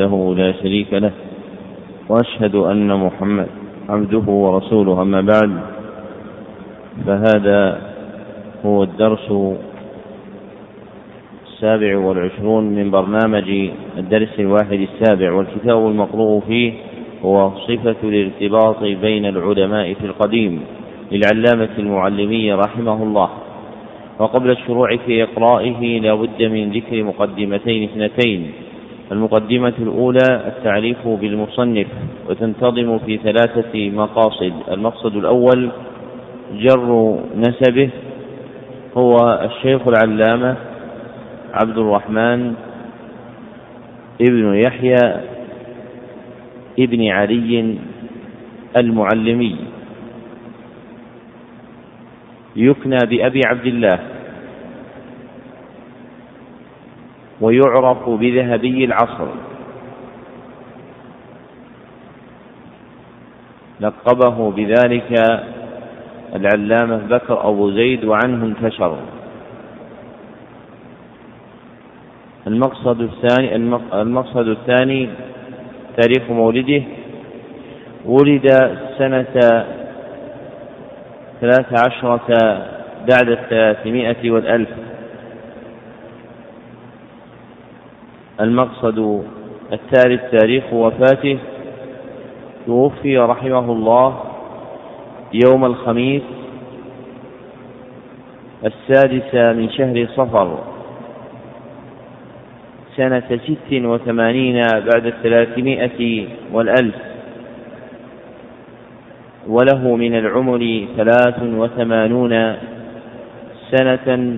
وحده لا شريك له وأشهد أن محمد عبده ورسوله. أما بعد فهذا هو الدرس السابع والعشرون من برنامج الدرس الواحد السابع والكتاب المقروء فيه هو صفة الارتباط بين العلماء في القديم للعلامة المعلمي رحمه الله. وقبل الشروع في إقرائه لا بد من ذكر مقدمتين اثنتين. المقدمة الأولى التعريف بالمصنف وتنتظم في ثلاثة مقاصد. المقصد الأول جر نسبه هو الشيخ العلامة عبد الرحمن ابن يحيى ابن علي المعلمي. يكنى بأبي عبد الله. ويعرف بذهبي العصر. لقبه بذلك العلامة بكر أبو زيد وعنه انتشر. المقصد الثاني المقصد الثاني تاريخ مولده. ولد سنة ثلاث عشرة بعد الثلاثمائة والألف. المقصد الثالث تاريخ وفاته توفي رحمه الله يوم الخميس السادس من شهر صفر سنة ست وثمانين بعد الثلاثمائة والألف وله من العمر ثلاث وثمانون سنة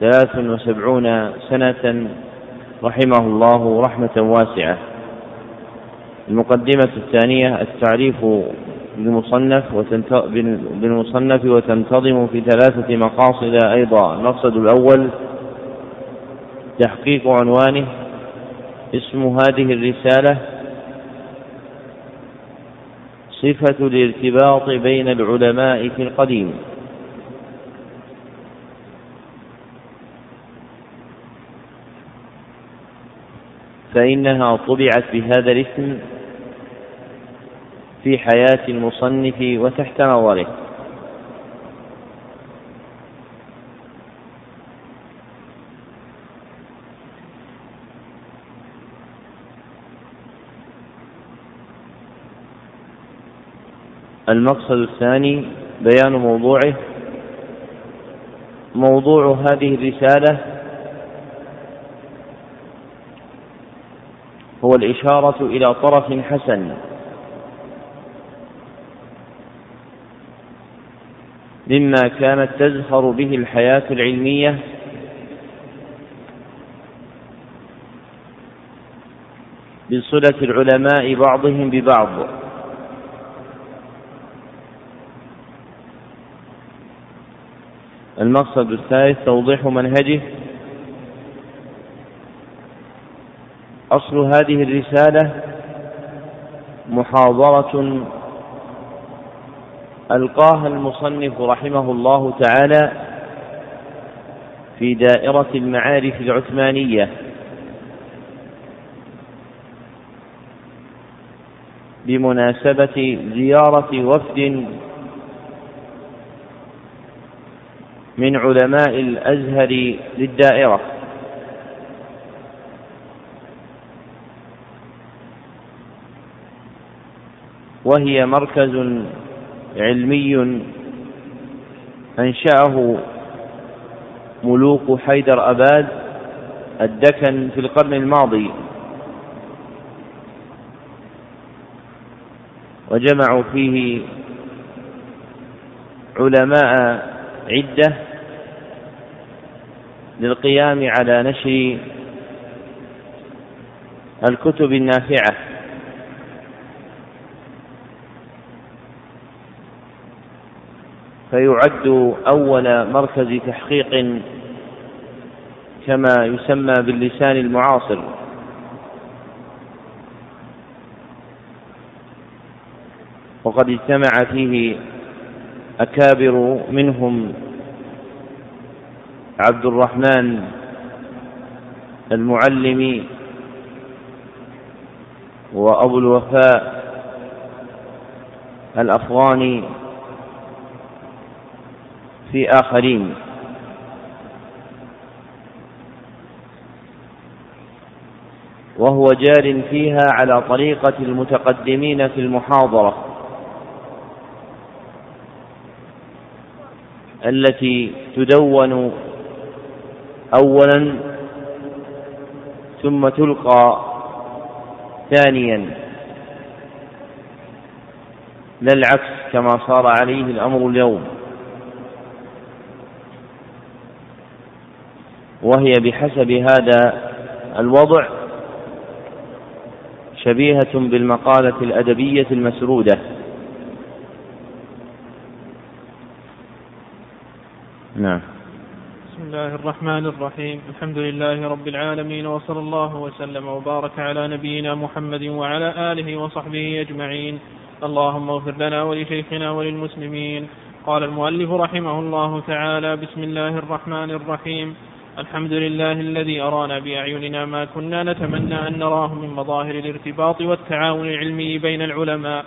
ثلاث وسبعون سنة رحمه الله رحمة واسعة. المقدمة الثانية التعريف بالمصنف بالمصنف وتنتظم في ثلاثة مقاصد أيضا. المقصد الأول تحقيق عنوانه اسم هذه الرسالة صفة الارتباط بين العلماء في القديم. فإنها طبعت بهذا الاسم في حياة المصنف وتحت نظره المقصد الثاني بيان موضوعه. موضوع هذه الرسالة هو الإشارة إلى طرف حسن. مما كانت تزهر به الحياة العلمية. بصلة العلماء بعضهم ببعض. المقصد الثالث توضيح منهجه. أصل هذه الرسالة محاضرة ألقاها المصنف رحمه الله تعالى في دائرة المعارف العثمانية. بمناسبة زيارة وفد من علماء الأزهر للدائرة. وهي مركز علمي أنشأه ملوك حيدر أباد الدكن في القرن الماضي. وجمعوا فيه علماء عدة للقيام على نشر الكتب النافعة. فيعد أول مركز تحقيق كما يسمى باللسان المعاصر. وقد اجتمع فيه أكابر منهم عبد الرحمن المعلم وأبو الوفاء الأفغاني في آخرين. وهو جار فيها على طريقة المتقدمين في المحاضرة التي تدون أولا ثم تلقى ثانيا. لا العكس كما صار عليه الأمر اليوم. وهي بحسب هذا الوضع شبيهة بالمقالة الأدبية المسرودة. نعم. بسم الله الرحمن الرحيم. الحمد لله رب العالمين وصلى الله وسلم وبارك على نبينا محمد وعلى آله وصحبه أجمعين. اللهم اغفر لنا ولشيخنا وللمسلمين. قال المؤلف رحمه الله تعالى بسم الله الرحمن الرحيم. الحمد لله الذي أرانا بأعيننا ما كنا نتمنى أن نراه من مظاهر الارتباط والتعاون العلمي بين العلماء.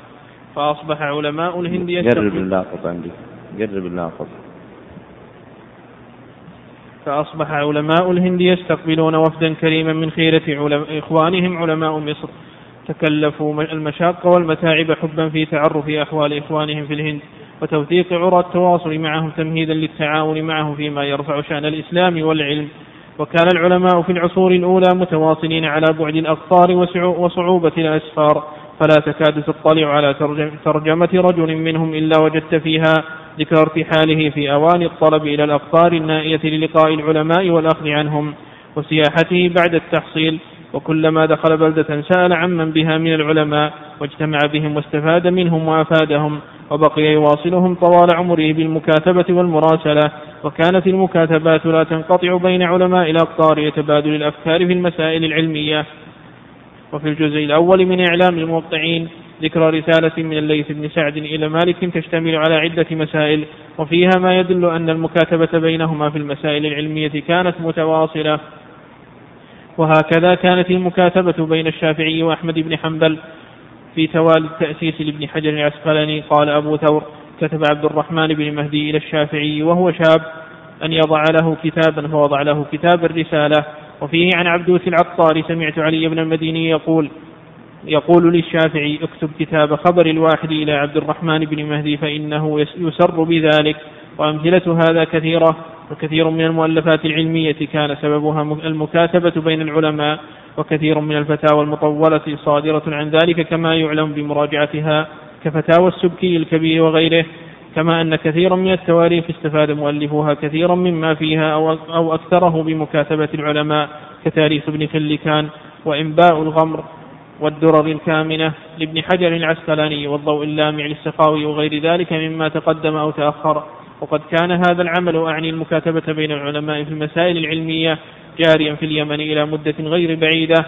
فأصبح علماء الهند يستقبل قرب اللاقط عندي. قرب اللاقط فأصبح علماء الهند يستقبلون وفدا كريما من خيرة علم إخوانهم علماء مصر. تكلفوا المشاق والمتاعب حبا في تعرف أحوال إخوانهم في الهند. وتوثيق عرى التواصل معهم تمهيدا للتعاون معهم فيما يرفع شأن الإسلام والعلم. وكان العلماء في العصور الأولى متواصلين على بعد الأقطار وصعوبة الأسفار. فلا تكاد تطلع على ترجمة رجل منهم إلا وجدت فيها ذكر ارتحاله في أواني الطلب إلى الأقطار النائية للقاء العلماء والأخذ عنهم وسياحته بعد التحصيل. وكلما دخل بلدة سأل عمن بها من العلماء واجتمع بهم واستفاد منهم وأفادهم. وبقي يواصلهم طوال عمره بالمكاتبة والمراسلة وكانت المكاتبات لا تنقطع بين علماء الأقطار لتبادل الأفكار في المسائل العلمية. وفي الجزء الأول من إعلام الموقعين ذكر رسالة من الليث بن سعد إلى مالك تشتمل على عدة مسائل وفيها ما يدل أن المكاتبة بينهما في المسائل العلمية كانت متواصلة. وهكذا كانت المكاتبة بين الشافعي وأحمد بن حنبل في توالي التأسيس لابن حجر العسقلاني قال أبو ثور كتب عبد الرحمن بن مهدي إلى الشافعي وهو شاب أن يضع له كتابا فوضع له كتاب الرسالة. وفيه عن عبدوس العطار سمعت علي بن المديني يقول يقول للشافعي اكتب كتاب خبر الواحد إلى عبد الرحمن بن مهدي فإنه يسر بذلك. وأمثلة هذا كثيرة وكثير من المؤلفات العلمية كان سببها المكاتبة بين العلماء. وكثير من الفتاوى المطولة صادرة عن ذلك كما يعلم بمراجعتها كفتاوى السبكي الكبير وغيره كما أن كثيرا من التواريخ استفاد مؤلفوها كثيرا مما فيها أو, أكثره بمكاتبة العلماء كتاريخ ابن خلكان وإنباء الغمر والدرر الكامنة لابن حجر العسقلاني والضوء اللامع للسخاوي وغير ذلك مما تقدم أو تأخر وقد كان هذا العمل أعني المكاتبة بين العلماء في المسائل العلمية جاريا في اليمن إلى مدة غير بعيدة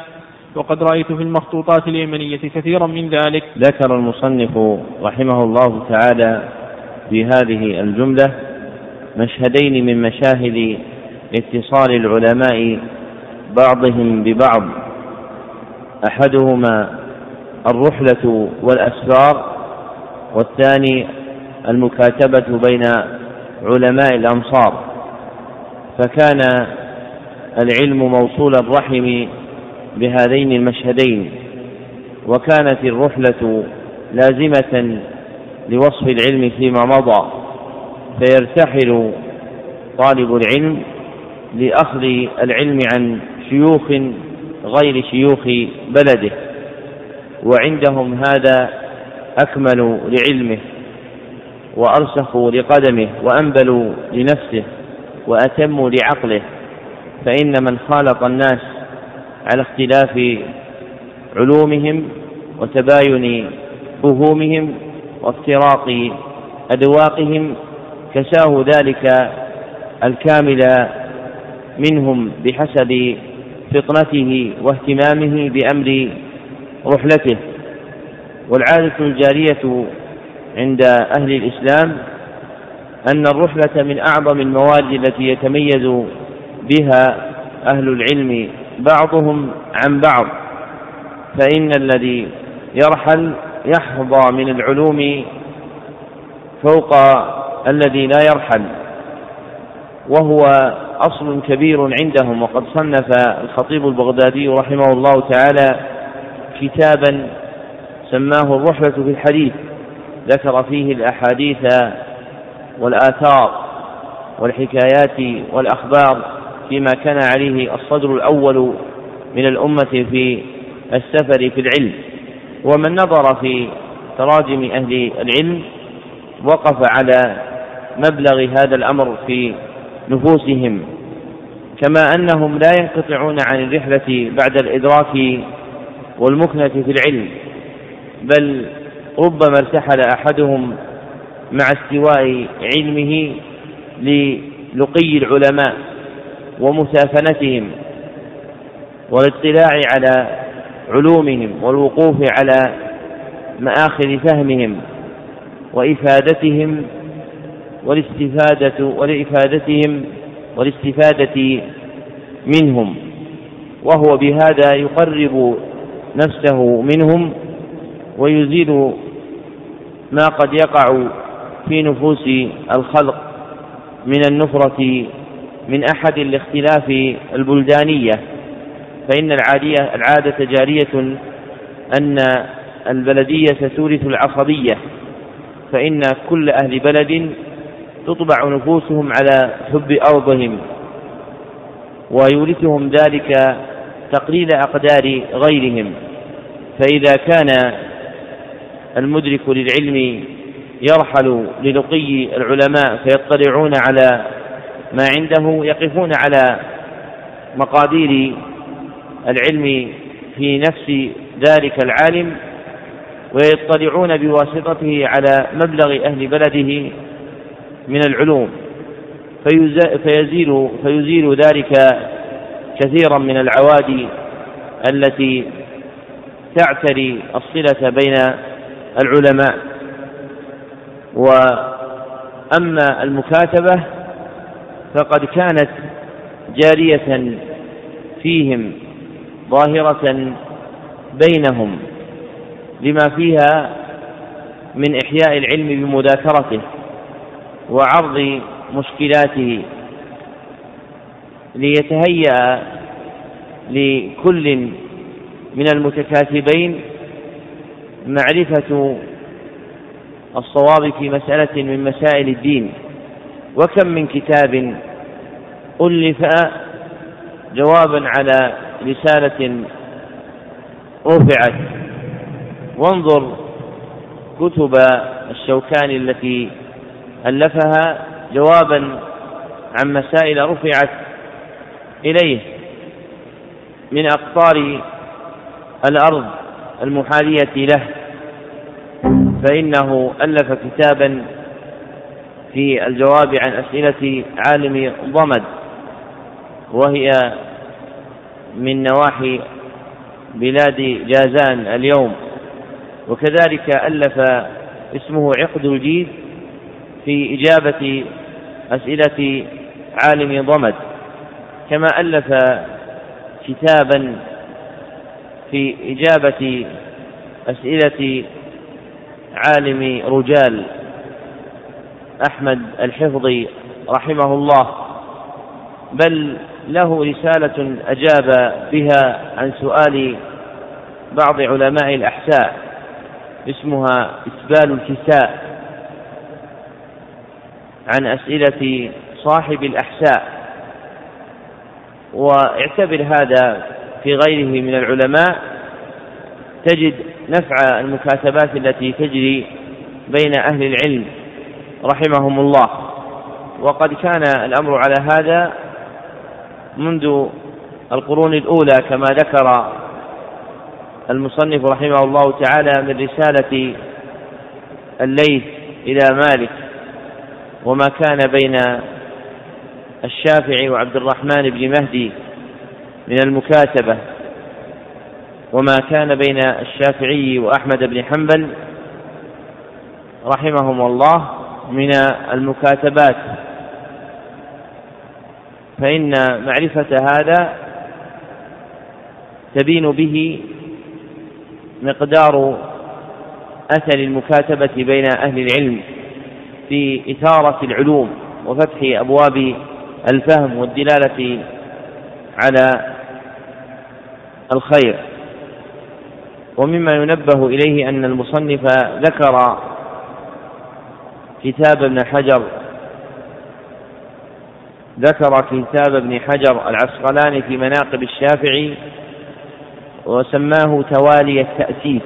وقد رأيت في المخطوطات اليمنية كثيرا من ذلك. ذكر المصنف رحمه الله تعالى في هذه الجملة مشهدين من مشاهد اتصال العلماء بعضهم ببعض. أحدهما الرحلة والأسفار والثاني المكاتبة بين علماء الأمصار فكان العلم موصول الرحم بهذين المشهدين وكانت الرحلة لازمة لوصف العلم فيما مضى فيرتحل طالب العلم لأخذ العلم عن شيوخ غير شيوخ بلده وعندهم هذا أكمل لعلمه وأرسخوا لقدمه وأنبلوا لنفسه وأتموا لعقله. فإن من خالط الناس على اختلاف علومهم وتباين فهومهم وافتراق أذواقهم كساه ذلك الكامل منهم بحسب فطنته واهتمامه بأمر رحلته. والعادة الجارية عند أهل الإسلام أن الرحلة من أعظم المواد التي يتميز بها أهل العلم بعضهم عن بعض فإن الذي يرحل يحظى من العلوم فوق الذي لا يرحل وهو أصل كبير عندهم. وقد صنف الخطيب البغدادي رحمه الله تعالى كتابا سماه الرحلة في الحديث ذكر فيه الأحاديث والآثار والحكايات والأخبار. فيما كان عليه الصدر الأول من الأمة في السفر في العلم. ومن نظر في تراجم أهل العلم وقف على مبلغ هذا الأمر في نفوسهم كما أنهم لا ينقطعون عن الرحلة بعد الإدراك والمكنة في العلم بل ربما ارتحل أحدهم مع استواء علمه للقي العلماء. ومسافنتهم والاطلاع على علومهم والوقوف على مآخذ فهمهم وإفادتهم والاستفادة ولإفادتهم والاستفادة منهم وهو بهذا يقرب نفسه منهم ويزيل ما قد يقع في نفوس الخلق من النفرة من أحد الاختلاف البلدانية فإن العادية العادة جارية أن البلدية تورث العصبية فإن كل أهل بلد تطبع نفوسهم على حب أرضهم ويورثهم ذلك تقليل أقدار غيرهم فإذا كان المدرك للعلم يرحل للقي العلماء فيطلعون على ما عنده يقفون على مقادير العلم في نفس ذلك العالم ويطلعون بواسطته على مبلغ أهل بلده من العلوم. فيزيل فيزيل ذلك كثيرا من العوادي التي تعتري الصلة بين العلماء. وأما المكاتبة فقد كانت جارية فيهم ظاهرة بينهم لما فيها من إحياء العلم بمذاكرته وعرض مشكلاته ليتهيأ لكل من المتكاتبين معرفة الصواب في مسألة من مسائل الدين. وكم من كتاب ألف جوابا على رسالة رفعت. وانظر كتب الشوكاني التي ألفها جوابا عن مسائل رفعت إليه من أقطار الأرض المحالية له. فإنه ألف كتابا في الجواب عن أسئلة عالم ضمد وهي من نواحي بلاد جازان اليوم. وكذلك ألف اسمه عقد الجيد في إجابة أسئلة عالم ضمد. كما ألف كتابا في إجابة أسئلة عالم رجال. أحمد الحفظي رحمه الله بل له رسالة أجاب بها عن سؤال بعض علماء الأحساء اسمها إسبال الكساء عن أسئلة صاحب الأحساء. واعتبر هذا في غيره من العلماء تجد نفع المكاتبات التي تجري بين أهل العلم. رحمهم الله وقد كان الأمر على هذا منذ القرون الأولى كما ذكر المصنف رحمه الله تعالى من رسالة الليث إلى مالك وما كان بين الشافعي وعبد الرحمن بن مهدي من المكاتبة وما كان بين الشافعي وأحمد بن حنبل رحمهم الله من المكاتبات. فإن معرفة هذا تبين به مقدار أثر المكاتبة بين أهل العلم في إثارة العلوم وفتح أبواب الفهم والدلالة على الخير. ومما ينبه إليه أن المصنف ذكر كتاب ابن حجر. ذكر كتاب ابن حجر العسقلاني في مناقب الشافعي وسماه توالي التأسيس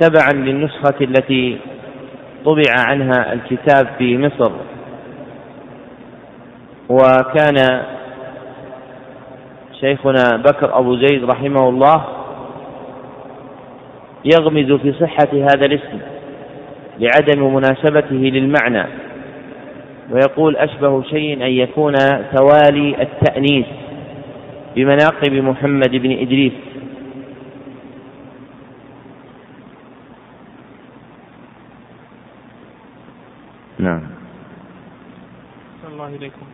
تبعا للنسخة التي طبع عنها الكتاب في مصر. وكان شيخنا بكر أبو زيد رحمه الله يغمز في صحة هذا الاسم. لعدم مناسبته للمعنى. ويقول أشبه شيء أن يكون توالي التأنيث بمناقب محمد بن إدريس. نعم. الله إليكم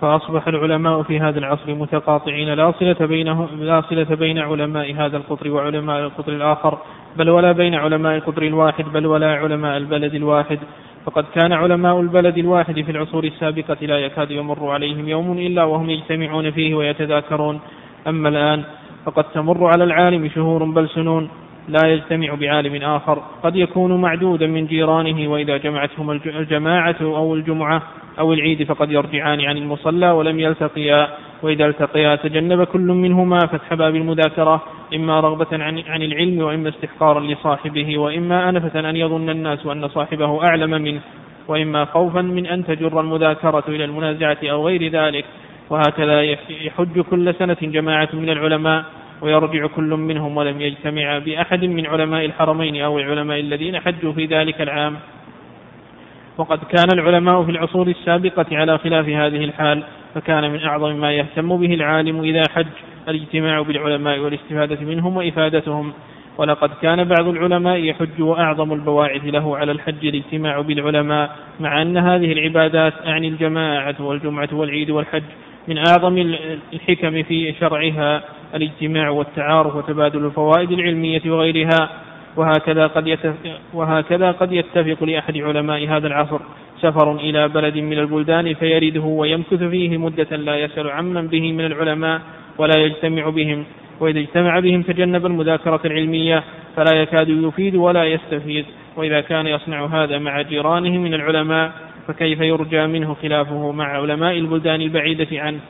فأصبح العلماء في هذا العصر متقاطعين. لا صلة بينه لا صلة بين علماء هذا القطر وعلماء القطر الآخر بل ولا بين علماء القطر الواحد بل ولا علماء البلد الواحد. فقد كان علماء البلد الواحد في العصور السابقة لا يكاد يمر عليهم يوم إلا وهم يجتمعون فيه ويتذاكرون. أما الآن فقد تمر على العالم شهور بل سنون لا يجتمع بعالم آخر. قد يكون معدودا من جيرانه وإذا جمعتهم الجماعة أو الجمعة أو العيد فقد يرجعان عن المصلى ولم يلتقيا وإذا التقيا تجنب كل منهما فتح باب المذاكرة إما رغبة عن, عن العلم وإما استحقارا لصاحبه وإما أنفة أن يظن الناس أن صاحبه أعلم منه وإما خوفا من أن تجر المذاكرة إلى المنازعة أو غير ذلك. وهكذا يحج كل سنة جماعة من العلماء ويرجع كل منهم ولم يجتمع بأحد من علماء الحرمين أو العلماء الذين حجوا في ذلك العام. وقد كان العلماء في العصور السابقة على خلاف هذه الحال فكان من أعظم ما يهتم به العالم إذا حج الاجتماع بالعلماء والاستفادة منهم وإفادتهم. ولقد كان بعض العلماء يحج وأعظم البواعث له على الحج الاجتماع بالعلماء مع أن هذه العبادات أعني الجماعة والجمعة والعيد والحج من أعظم الحكم في شرعها الاجتماع والتعارف وتبادل الفوائد العلمية وغيرها. وهكذا قد وهكذا قد يتفق لأحد علماء هذا العصر. سفر إلى بلد من البلدان فيرده ويمكث فيه مدة لا يسأل عمن به من العلماء ولا يجتمع بهم. وإذا اجتمع بهم تجنب المذاكرة العلمية فلا يكاد يفيد ولا يستفيد. وإذا كان يصنع هذا مع جيرانه من العلماء فكيف يرجى منه خلافه مع علماء البلدان البعيدة عنه؟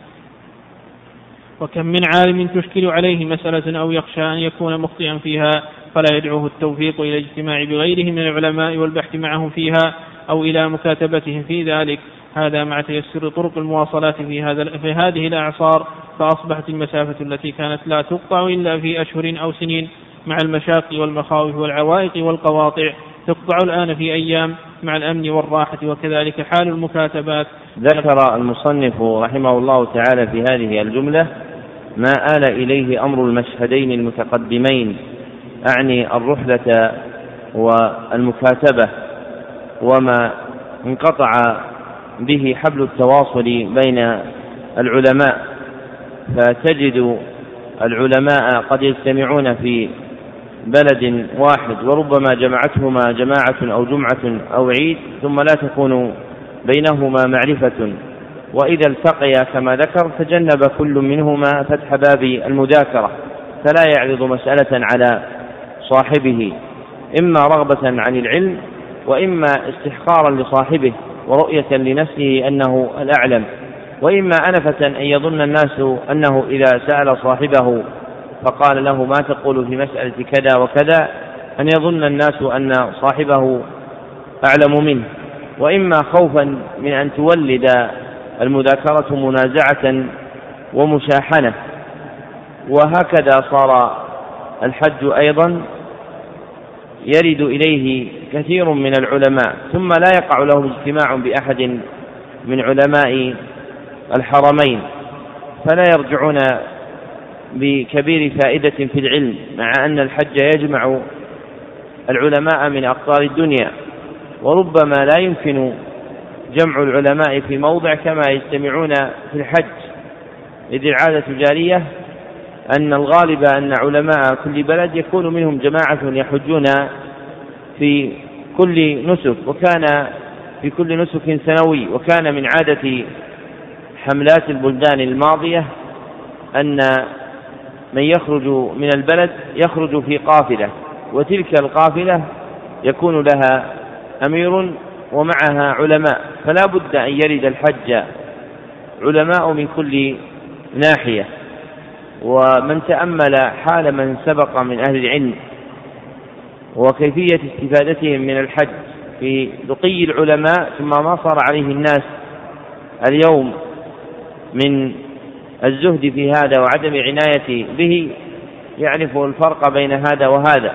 وكم من عالم تشكل عليه مسألة أو يخشى أن يكون مخطئا فيها؟ فلا يدعوه التوفيق إلى الاجتماع بغيره من العلماء والبحث معهم فيها أو إلى مكاتبتهم في ذلك. هذا مع تيسر طرق المواصلات في هذا في هذه الأعصار فأصبحت المسافة التي كانت لا تقطع إلا في أشهر أو سنين مع المشاق والمخاوف والعوائق والقواطع. تقطع الآن في أيام مع الأمن والراحة وكذلك حال المكاتبات. ذكر المصنف رحمه الله تعالى في هذه الجملة ما آل إليه أمر المشهدين المتقدمين. أعني الرحلة والمكاتبة وما انقطع به حبل التواصل بين العلماء. فتجد العلماء قد يجتمعون في بلد واحد وربما جمعتهما جماعة أو جمعة أو عيد ثم لا تكون بينهما معرفة. وإذا التقيا كما ذكر تجنب كل منهما فتح باب المذاكرة. فلا يعرض مسألة على صاحبه إما رغبة عن العلم وإما استحقارا لصاحبه ورؤية لنفسه أنه الأعلم وإما أنفة أن يظن الناس أنه إذا سأل صاحبه فقال له ما تقول في مسألة كذا وكذا أن يظن الناس أن صاحبه أعلم منه. وإما خوفا من أن تولد المذاكرة منازعة ومشاحنة. وهكذا صار الحج أيضا يرد إليه كثير من العلماء ثم لا يقع له اجتماع بأحد من علماء الحرمين فلا يرجعون بكبير فائدة في العلم مع أن الحج يجمع العلماء من أقطار الدنيا وربما لا يمكن جمع العلماء في موضع كما يجتمعون في الحج إذ العادة جارية أن الغالب أن علماء كل بلد يكون منهم جماعة يحجون في كل نسك وكان في كل نسك سنوي وكان من عادة حملات البلدان الماضية أن من يخرج من البلد يخرج في قافلة وتلك القافلة يكون لها أمير ومعها علماء فلا بد أن يرد الحج علماء من كل ناحية. ومن تأمل حال من سبق من أهل العلم وكيفية استفادتهم من الحج في لقي العلماء ثم ما صار عليه الناس اليوم من الزهد في هذا وعدم العناية به يعرف الفرق بين هذا وهذا.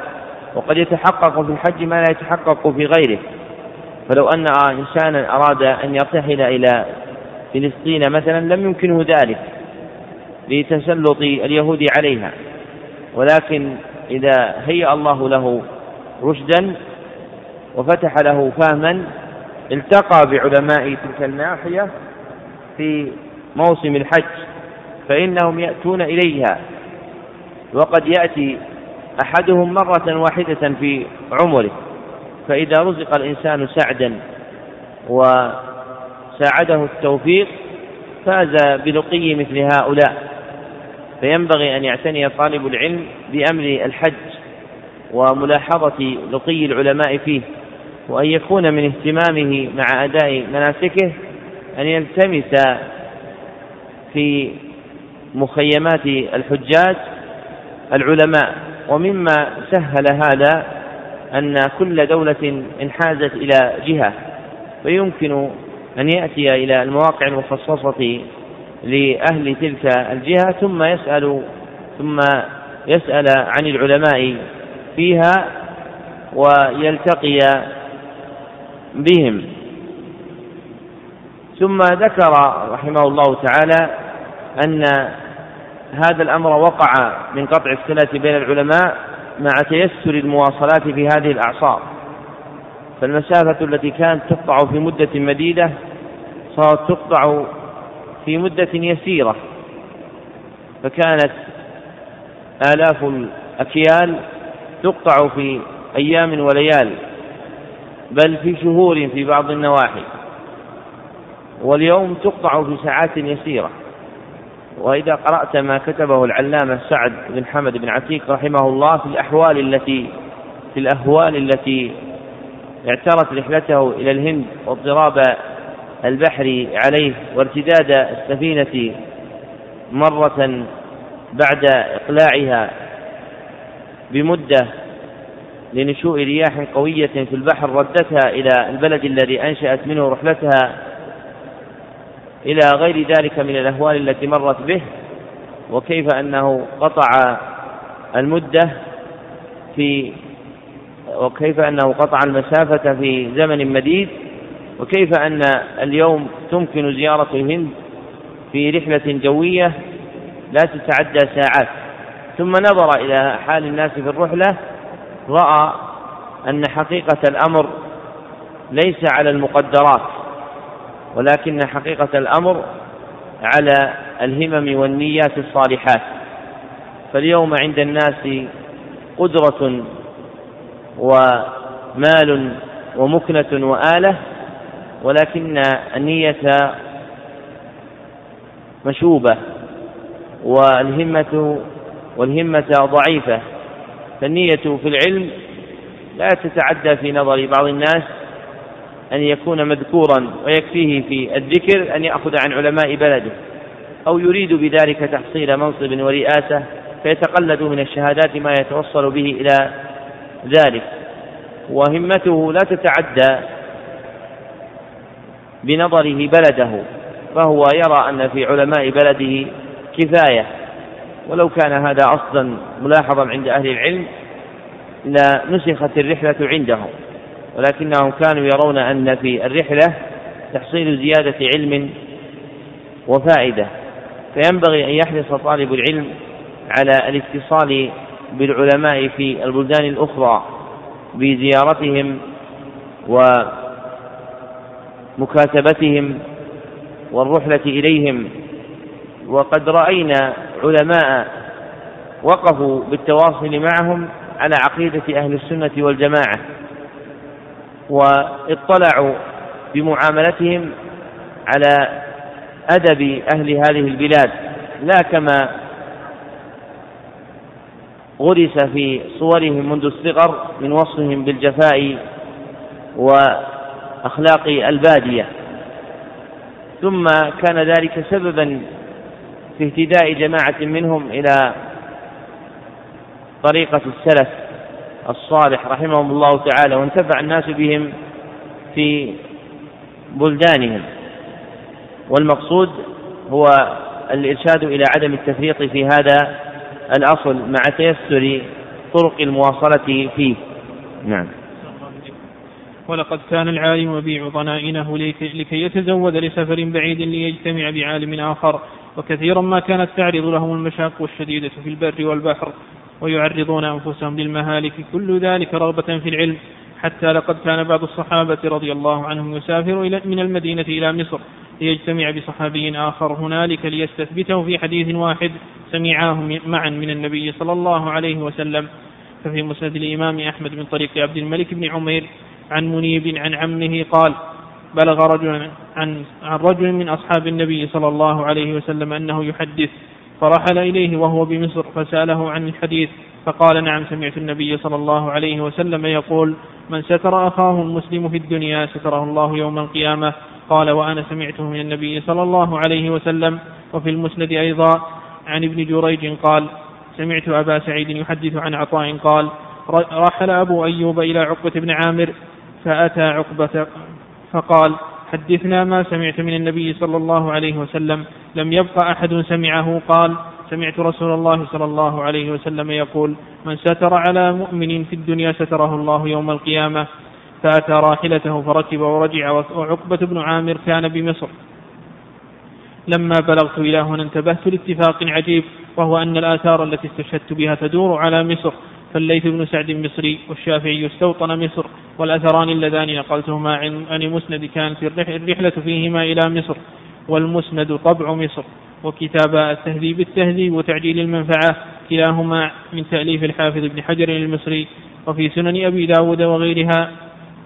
وقد يتحقق في الحج ما لا يتحقق في غيره. فلو أن إنسانا أراد أن يرتحل إلى فلسطين مثلا لم يمكنه ذلك. لتسلط اليهود عليها. ولكن إذا هيأ الله له رشدا وفتح له فهما التقى بعلماء تلك الناحية في موسم الحج فإنهم يأتون إليها. وقد يأتي أحدهم مرة واحدة في عمره فإذا رزق الإنسان سعدا وساعده التوفيق فاز بلقي مثل هؤلاء. فينبغي أن يعتني طالب العلم بأمر الحج وملاحظة لقي العلماء فيه وأن يكون من اهتمامه مع أداء مناسكه أن يلتمس في مخيمات الحجاج العلماء. ومما سهل هذا أن كل دولة انحازت إلى جهة فيمكن أن يأتي إلى المواقع المخصصة لأهل تلك الجهة ثم يسأل ثم يسأل عن العلماء فيها ويلتقي بهم. ثم ذكر رحمه الله تعالى أن هذا الأمر وقع من قطع الصلة بين العلماء مع تيسر المواصلات في هذه الأعصار. فالمسافة التي كانت تقطع في مدة مديدة صارت تقطع في مدة يسيرة فكانت آلاف الأكيال تقطع في أيام وليال بل في شهور في بعض النواحي واليوم تقطع في ساعات يسيرة. وإذا قرأت ما كتبه العلامة سعد بن حمد بن عتيق رحمه الله في الأحوال التي في الأهوال التي اعترت رحلته إلى الهند واضطراب البحر عليه وارتداد السفينة مرة بعد إقلاعها بمدة لنشوء رياح قوية في البحر ردتها إلى البلد الذي أنشأت منه رحلتها إلى غير ذلك من الأهوال التي مرت به وكيف أنه قطع المدة في وكيف أنه قطع المسافة في زمن مديد وكيف أن اليوم تمكن زيارة الهند في رحلة جوية لا تتعدى ساعات؟ ثم نظر إلى حال الناس في الرحلة رأى أن حقيقة الأمر ليس على المقدرات ولكن حقيقة الأمر على الهمم والنيات الصالحات. فاليوم عند الناس قدرة ومال ومكنة وآلة ولكن النية مشوبة والهمة والهمة ضعيفة. فالنية في العلم لا تتعدى في نظر بعض الناس أن يكون مذكورا ويكفيه في الذكر أن يأخذ عن علماء بلده أو يريد بذلك تحصيل منصب ورئاسة فيتقلد من الشهادات ما يتوصل به إلى ذلك. وهمته لا تتعدى بنظره بلده فهو يرى أن في علماء بلده كفاية. ولو كان هذا أصلا ملاحظا عند أهل العلم لنسخت الرحلة عندهم. ولكنهم كانوا يرون أن في الرحلة تحصيل زيادة علم وفائدة. فينبغي أن يحرص طالب العلم على الاتصال بالعلماء في البلدان الأخرى بزيارتهم ومكاتبتهم والرحلة إليهم. وقد رأينا علماء وقفوا بالتواصل معهم على عقيدة أهل السنة والجماعة واطلعوا بمعاملتهم على أدب أهل هذه البلاد. لا كما غرس في صورهم منذ الصغر من وصفهم بالجفاء وأخلاق البادية. ثم كان ذلك سببا في اهتداء جماعة منهم إلى طريقة السلف الصالح رحمهم الله تعالى وانتفع الناس بهم في بلدانهم. والمقصود هو الإرشاد إلى عدم التفريط في هذا الأصل مع تيسر طرق المواصلة فيه. نعم. ولقد كان العالم يبيع ضنائنه لكي يتزود لسفر بعيد ليجتمع بعالم آخر. وكثيرا ما كانت تعرض لهم المشاق الشديدة في البر والبحر ويعرضون أنفسهم للمهالك كل ذلك رغبة في العلم. حتى لقد كان بعض الصحابة رضي الله عنهم يسافر من المدينة إلى مصر ليجتمع بصحابي آخر هنالك ليستثبته في حديث واحد سمعاه معا من النبي صلى الله عليه وسلم. ففي مسند الإمام أحمد من طريق عبد الملك بن عمير عن منيب عن عمه قال بلغ رجل عن عن رجل من أصحاب النبي صلى الله عليه وسلم أنه يحدث فرحل إليه وهو بمصر فسأله عن الحديث فقال نعم سمعت النبي صلى الله عليه وسلم يقول من ستر أخاه المسلم في الدنيا ستره الله يوم القيامة قال وأنا سمعته من النبي صلى الله عليه وسلم وفي المسند أيضا عن ابن جريج قال سمعت أبا سعيد يحدث عن عطاء قال رحل أبو أيوب إلى عقبة بن عامر فأتى عقبة فقال حدثنا ما سمعت من النبي صلى الله عليه وسلم. لم يبق أحد سمعه. قال سمعت رسول الله صلى الله عليه وسلم يقول من ستر على مؤمن في الدنيا ستره الله يوم القيامة. فأتى راحلته فركب ورجع وعقبة بن عامر كان بمصر. لما بلغت إلى هنا انتبهت لاتفاق عجيب وهو أن الآثار التي استشهدت بها تدور على مصر. فالليث بن سعد مصري والشافعي استوطن مصر والأثران اللذان نقلتهما عن مسند كانت الرحلة فيهما إلى مصر والمسند طبع مصر وكتاب التهذيب التهذيب وتعجيل المنفعة كلاهما من تأليف الحافظ ابن حجر المصري وفي سنن أبي داود وغيرها.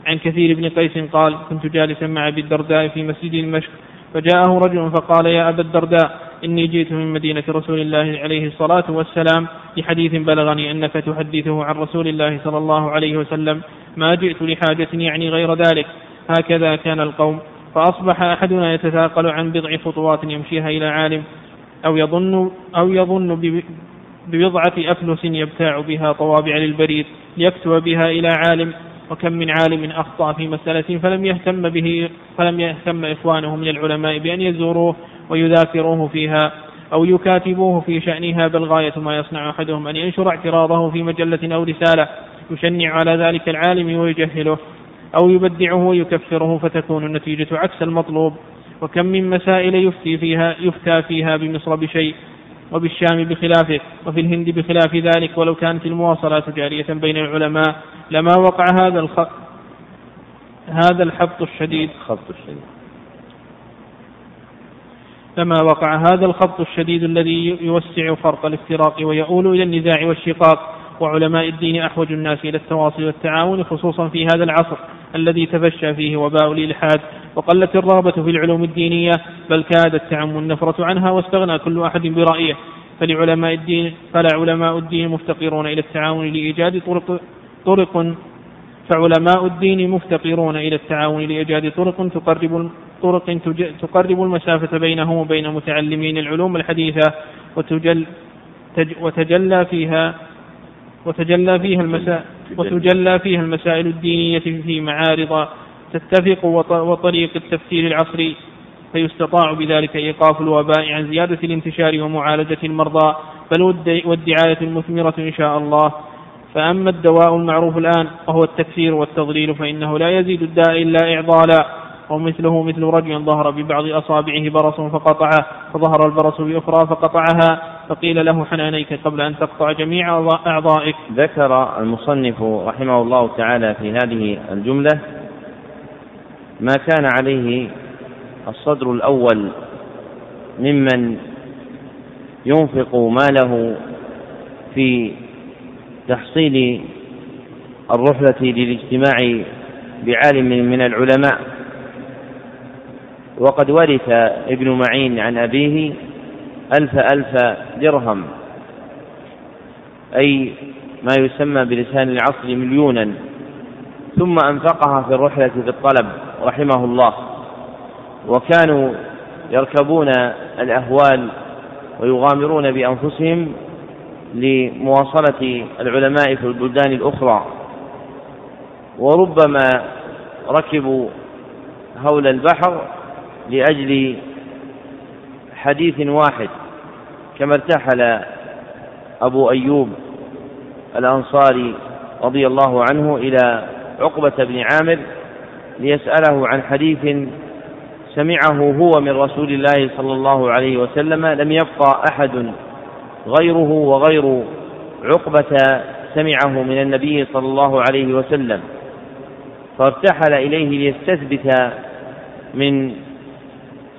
عن كثير بن قيس قال كنت جالسا مع أبي الدرداء في مسجد دمشق فجاءه رجل فقال يا أبا الدرداء إني جئت من مدينة رسول الله عليه الصلاة والسلام بحديث بلغني أنك تحدثه عن رسول الله صلى الله عليه وسلم. ما جئت لحاجة يعني غير ذلك. هكذا كان القوم. فأصبح أحدنا يتثاقل عن بضع خطوات يمشيها إلى عالم أو يظن أو يظن ببضعة أفلس يبتاع بها طوابع للبريد ليكتب بها إلى عالم. وكم من عالم أخطأ في مسألة فلم يهتم به فلم يهتم إخوانه من العلماء بأن يزوروه. ويذاكروه فيها أو يكاتبوه في شأنها بل غاية ما يصنع أحدهم أن ينشر اعتراضه في مجلة أو رسالة يشنع على ذلك العالم ويجهله أو يبدعه ويكفره فتكون النتيجة عكس المطلوب. وكم من مسائل يفتي فيها يفتى فيها بمصر بشيء وبالشام بخلافه وفي الهند بخلاف ذلك ولو كانت المواصلات جارية بين العلماء لما وقع هذا الخ... هذا الحبط الشديد. خبط الشديد. لما وقع هذا الخبط الشديد الذي يوسع فرق الافتراق ويؤول إلى النزاع والشقاق. وعلماء الدين أحوج الناس إلى التواصل والتعاون خصوصا في هذا العصر الذي تفشى فيه وباء الإلحاد وقلت الرغبة في العلوم الدينية بل كادت تعم النفرة عنها واستغنى كل أحد برأيه. فلعلماء الدين فلا علماء الدين مفتقرون إلى التعاون لإيجاد طرق طرق. فعلماء الدين مفتقرون إلى التعاون لإيجاد طرق تقرب طرق تقرب المسافة بينهم وبين متعلمين العلوم الحديثة وتجل وتجلى فيها وتجلى فيها المسائل وتجلى فيها المسائل الدينية في معارض تتفق وطريق التفسير العصري فيستطاع بذلك إيقاف الوباء عن زيادة الانتشار ومعالجة المرضى بل والدعاية المثمرة إن شاء الله. فأما الدواء المعروف الآن وهو التكفير والتضليل فإنه لا يزيد الداء إلا إعضالا. ومثله مثل رجل ظهر ببعض أصابعه برص فقطعه فظهر البرص بأخرى فقطعها فقيل له حنانيك قبل أن تقطع جميع أعضائك. ذكر المصنف رحمه الله تعالى في هذه الجملة ما كان عليه الصدر الأول ممن ينفق ماله في تحصيل الرحلة للاجتماع بعالم من العلماء. وقد ورث ابن معين عن أبيه ألف ألف درهم أي ما يسمى بلسان العصر مليونا ثم أنفقها في الرحلة في الطلب رحمه الله. وكانوا يركبون الأهوال ويغامرون بأنفسهم لمواصلة العلماء في البلدان الأخرى. وربما ركبوا هول البحر لأجل حديث واحد كما ارتحل أبو أيوب الأنصاري رضي الله عنه إلى عقبة بن عامر ليسأله عن حديث سمعه هو من رسول الله صلى الله عليه وسلم لم يبقى أحد غيره وغير عقبة سمعه من النبي صلى الله عليه وسلم. فارتحل إليه ليستثبت من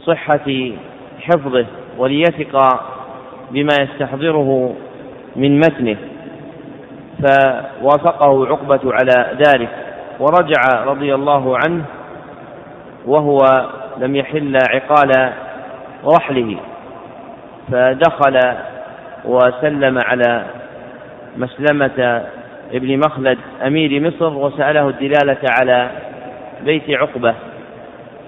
صحة حفظه وليثق بما يستحضره من متنه. فوافقه عقبة على ذلك. ورجع رضي الله عنه وهو لم يحل عقال رحله. فدخل وسلم على مسلمة ابن مخلد أمير مصر وسأله الدلالة على بيت عقبة.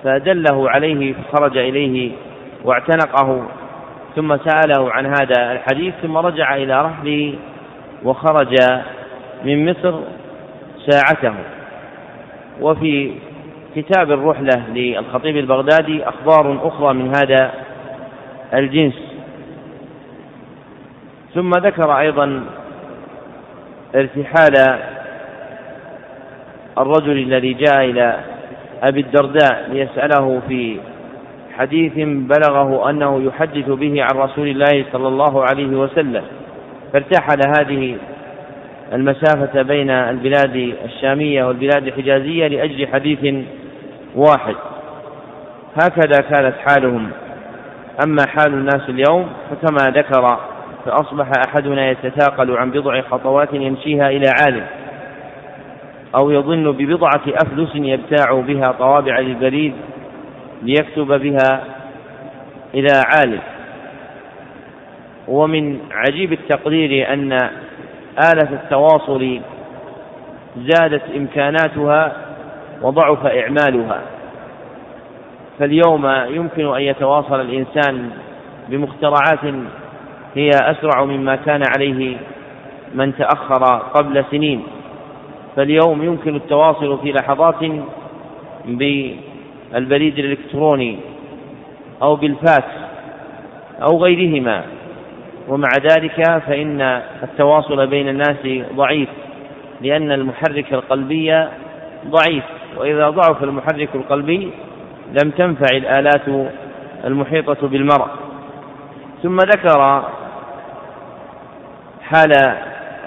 فدله عليه فخرج إليه واعتنقه ثم سأله عن هذا الحديث ثم رجع إلى رحله وخرج من مصر ساعته. وفي كتاب الرحلة للخطيب البغدادي أخبار أخرى من هذا الجنس. ثم ذكر أيضا ارتحال الرجل الذي جاء إلى أبي الدرداء ليسأله في حديث بلغه أنه يحدث به عن رسول الله صلى الله عليه وسلم فارتحل هذه المسافة بين البلاد الشامية والبلاد الحجازية لأجل حديث واحد. هكذا كانت حالهم. أما حال الناس اليوم فكما ذكر فأصبح أحدنا يتثاقل عن بضع خطوات يمشيها إلى عالم. أو يظن ببضعة أفلس يبتاع بها طوابع للبريد ليكتب بها إلى عالم. ومن عجيب التقدير أن آلة التواصل زادت إمكاناتها وضعف إعمالها. فاليوم يمكن أن يتواصل الإنسان بمخترعات هي أسرع مما كان عليه من تأخر قبل سنين. فاليوم يمكن التواصل في لحظات بالبريد الإلكتروني أو بالفاكس أو غيرهما. ومع ذلك فإن التواصل بين الناس ضعيف لأن المحرك القلبي ضعيف. وإذا ضعف المحرك القلبي لم تنفع الآلات المحيطة بالمرء. ثم ذكر حال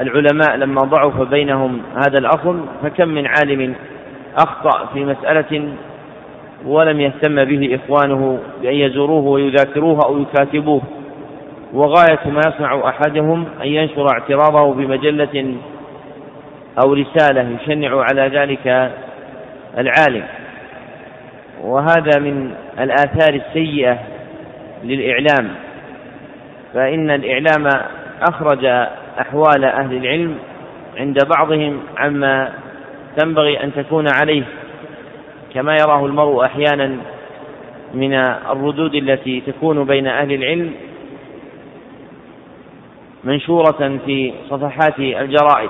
العلماء لما ضعف بينهم هذا الأصل فكم من عالم أخطأ في مسألة ولم يهتم به إخوانه بأن يزوروه ويذاكروه أو يكاتبوه. وغاية ما يصنع أحدهم أن ينشر اعتراضه بمجلة أو رسالة يشنع على ذلك العالم. وهذا من الآثار السيئة للإعلام. فإن الإعلام أخرج أحوال أهل العلم عند بعضهم عما تنبغي أن تكون عليه كما يراه المرء أحيانا من الردود التي تكون بين أهل العلم منشورة في صفحات الجرائد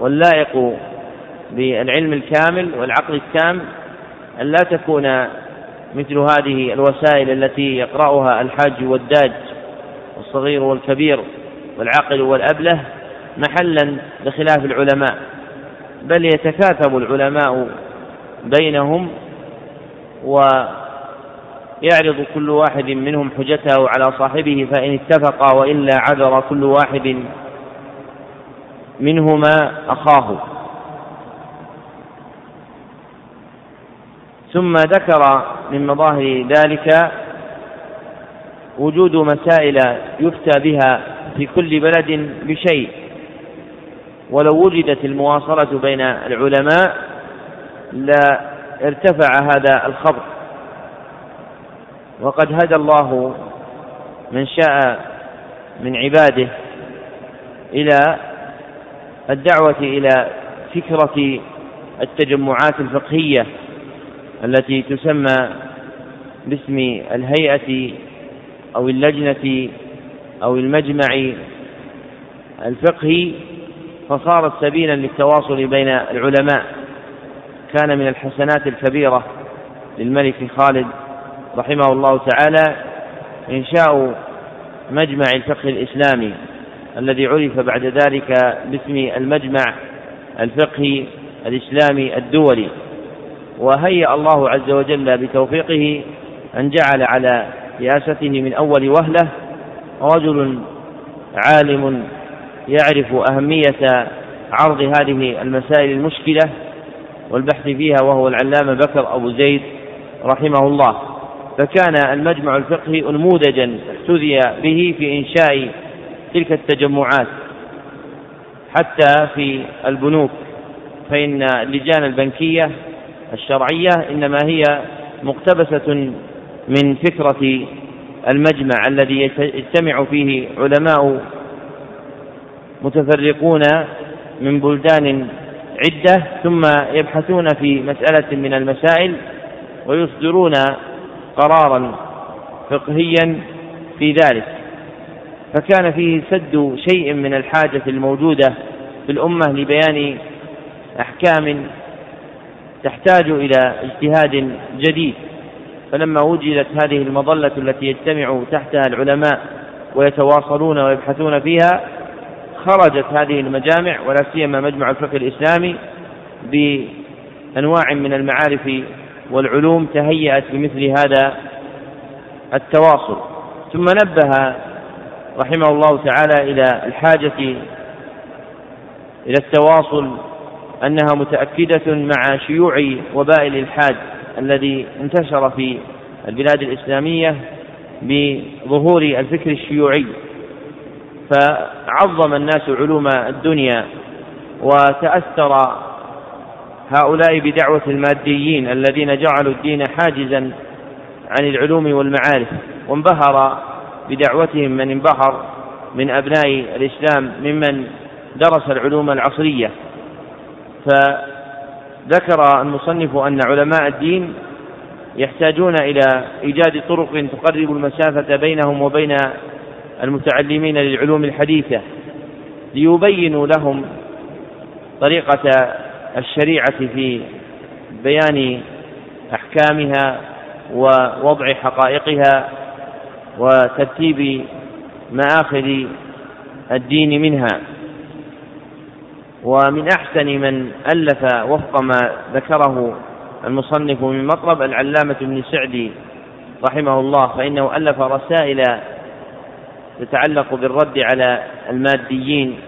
واللائق بالعلم الكامل والعقل التام أن لا تكون مثل هذه الوسائل التي يقرأها الحاج والداج والصغير والكبير. والعاقل والأبله محلا لخلاف العلماء بل يتكاتب العلماء بينهم ويعرض كل واحد منهم حجته على صاحبه فإن اتفقا وإلا عذر كل واحد منهما أخاه. ثم ذكر من مظاهر ذلك وجود مسائل يفتى بها في كل بلد بشيء. ولو وجدت المواصلة بين العلماء لا ارتفع هذا الخبر. وقد هدى الله من شاء من عباده إلى الدعوة إلى فكرة التجمعات الفقهية التي تسمى باسم الهيئة أو اللجنة أو المجمع الفقهي فصارت سبيلا للتواصل بين العلماء. كان من الحسنات الكبيرة للملك خالد رحمه الله تعالى إنشاء مجمع الفقه الإسلامي الذي عرف بعد ذلك باسم المجمع الفقهي الإسلامي الدولي. وهيأ الله عز وجل بتوفيقه أن جعل على رئاسته من أول وهلة رجل عالم يعرف أهمية عرض هذه المسائل المشكلة والبحث فيها وهو العلامة بكر أبو زيد رحمه الله. فكان المجمع الفقهي أنموذجا احتذي به في إنشاء تلك التجمعات حتى في البنوك. فإن اللجان البنكية الشرعية إنما هي مقتبسة من فكرة المجمع الذي يجتمع فيه علماء متفرقون من بلدان عدة ثم يبحثون في مسألة من المسائل ويصدرون قرارا فقهيا في ذلك. فكان فيه سد شيء من الحاجة الموجودة في الأمة لبيان أحكام تحتاج إلى اجتهاد جديد. فلما وجدت هذه المظلة التي يجتمع تحتها العلماء ويتواصلون ويبحثون فيها خرجت هذه المجامع ولا سيما مجمع الفقه الإسلامي بأنواع من المعارف والعلوم تهيأت لمثل هذا التواصل. ثم نبه رحمه الله تعالى إلى الحاجة إلى التواصل أنها متأكدة مع شيوع وباء الإلحاد الذي انتشر في البلاد الإسلامية بظهور الفكر الشيوعي. فعظم الناس علوم الدنيا وتأثر هؤلاء بدعوة الماديين الذين جعلوا الدين حاجزا عن العلوم والمعارف وانبهر بدعوتهم من انبهر من أبناء الإسلام ممن درس العلوم العصرية. فذكر المصنف أن علماء الدين يحتاجون إلى إيجاد طرق تقرب المسافة بينهم وبين المتعلمين للعلوم الحديثة ليبينوا لهم طريقة الشريعة في بيان أحكامها ووضع حقائقها وترتيب مآخذ الدين منها. ومن أحسن من ألف وفق ما ذكره المصنف من مطلب العلامة ابن سعدي رحمه الله فإنه ألف رسائل تتعلق بالرد على الماديين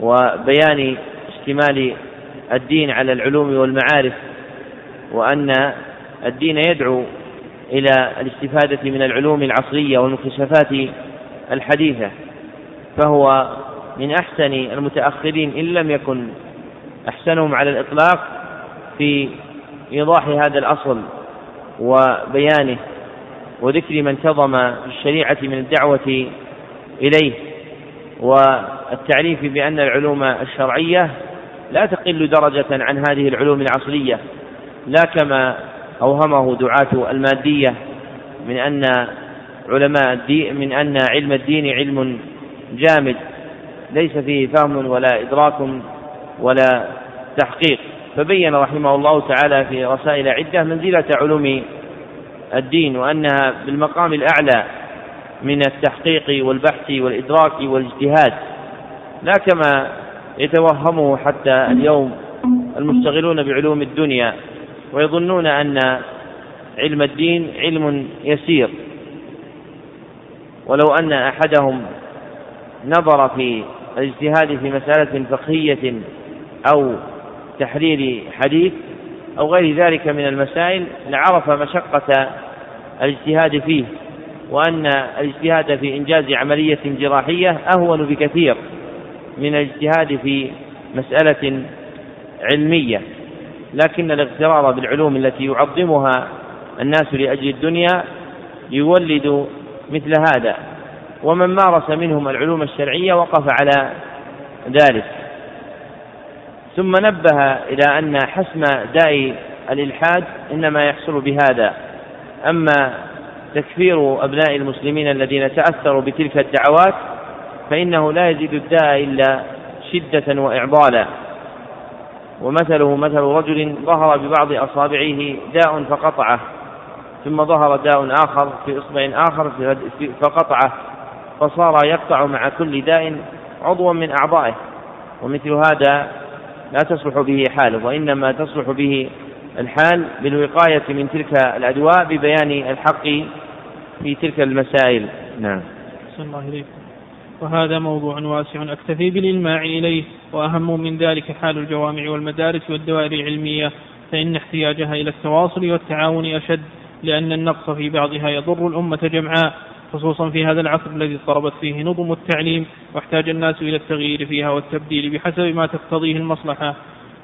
وبيان اشتمال الدين على العلوم والمعارف وأن الدين يدعو إلى الاستفادة من العلوم العصرية والمكتشفات الحديثة فهو من أحسن المتأخرين إن لم يكن أحسنهم على الإطلاق في إيضاح هذا الأصل وبيانه وذكر ما انتظم الشريعة من الدعوة إليه والتعريف بأن العلوم الشرعية لا تقل درجة عن هذه العلوم العصرية لا كما أوهمه دعاة المادية من أن علماء الدين من أن علم الدين علم جامد. ليس فيه فهم ولا إدراك ولا تحقيق. فبين رحمه الله تعالى في رسائل عدة منزلة علوم الدين وأنها بالمقام الأعلى من التحقيق والبحث والإدراك والاجتهاد. لا كما يتوهمه حتى اليوم المشتغلون بعلوم الدنيا ويظنون أن علم الدين علم يسير. ولو أن أحدهم نظر في الاجتهاد في مسألة فقهية أو تحرير حديث أو غير ذلك من المسائل لعرف مشقة الاجتهاد فيه وأن الاجتهاد في إنجاز عملية جراحية أهون بكثير من الاجتهاد في مسألة علمية. لكن الاغترار بالعلوم التي يعظمها الناس لأجل الدنيا يولد مثل هذا. ومن مارس منهم العلوم الشرعية وقف على ذلك. ثم نبه إلى أن حسم داء الإلحاد إنما يحصل بهذا. أما تكفير أبناء المسلمين الذين تأثروا بتلك الدعوات فإنه لا يزيد الداء إلا شدة وإعضالا. ومثله مثل رجل ظهر ببعض أصابعه داء فقطعه ثم ظهر داء آخر في إصبع آخر فقطعه. فصار يقطع مع كل داء عضوا من أعضائه. ومثل هذا لا تصلح به حال وإنما تصلح به الحال بالوقاية من تلك الأدواء ببيان الحق في تلك المسائل. نعم. الله إليكم. وهذا موضوع واسع أكتفي بالإلماع إليه وأهم من ذلك حال الجوامع والمدارس والدوائر العلمية فإن احتياجها إلى التواصل والتعاون أشد لأن النقص في بعضها يضر الأمة جمعاء. خصوصا في هذا العصر الذي اضطربت فيه نظم التعليم واحتاج الناس إلى التغيير فيها والتبديل بحسب ما تقتضيه المصلحة.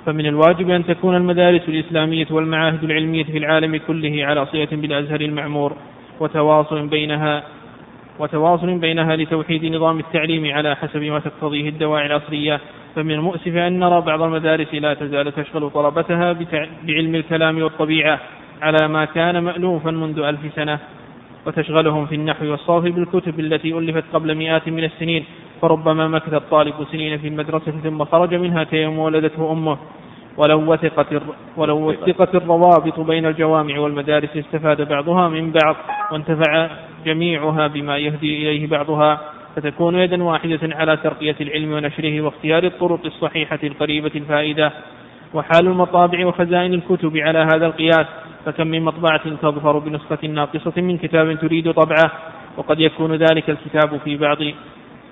فمن الواجب أن تكون المدارس الإسلامية والمعاهد العلمية في العالم كله على صلة بالأزهر المعمور وتواصل بينها وتواصل بينها لتوحيد نظام التعليم على حسب ما تقتضيه الدواعي العصرية. فمن المؤسف أن نرى بعض المدارس لا تزال تشغل طلبتها بعلم الكلام والطبيعة على ما كان مألوفا منذ ألف سنة. وتشغلهم في النحو والصرف بالكتب التي ألفت قبل مئات من السنين. فربما مكث الطالب سنين في المدرسة ثم خرج منها كيوم ولدته أمه. ولو وثقت ولو وثقت الروابط بين الجوامع والمدارس استفاد بعضها من بعض وانتفع جميعها بما يهدي إليه بعضها. فتكون يدا واحدة على ترقية العلم ونشره واختيار الطرق الصحيحة القريبة الفائدة. وحال المطابع وخزائن الكتب على هذا القياس. فكم من مطبعة تظفر بنسخة ناقصة من كتاب تريد طبعه وقد يكون ذلك الكتاب في بعض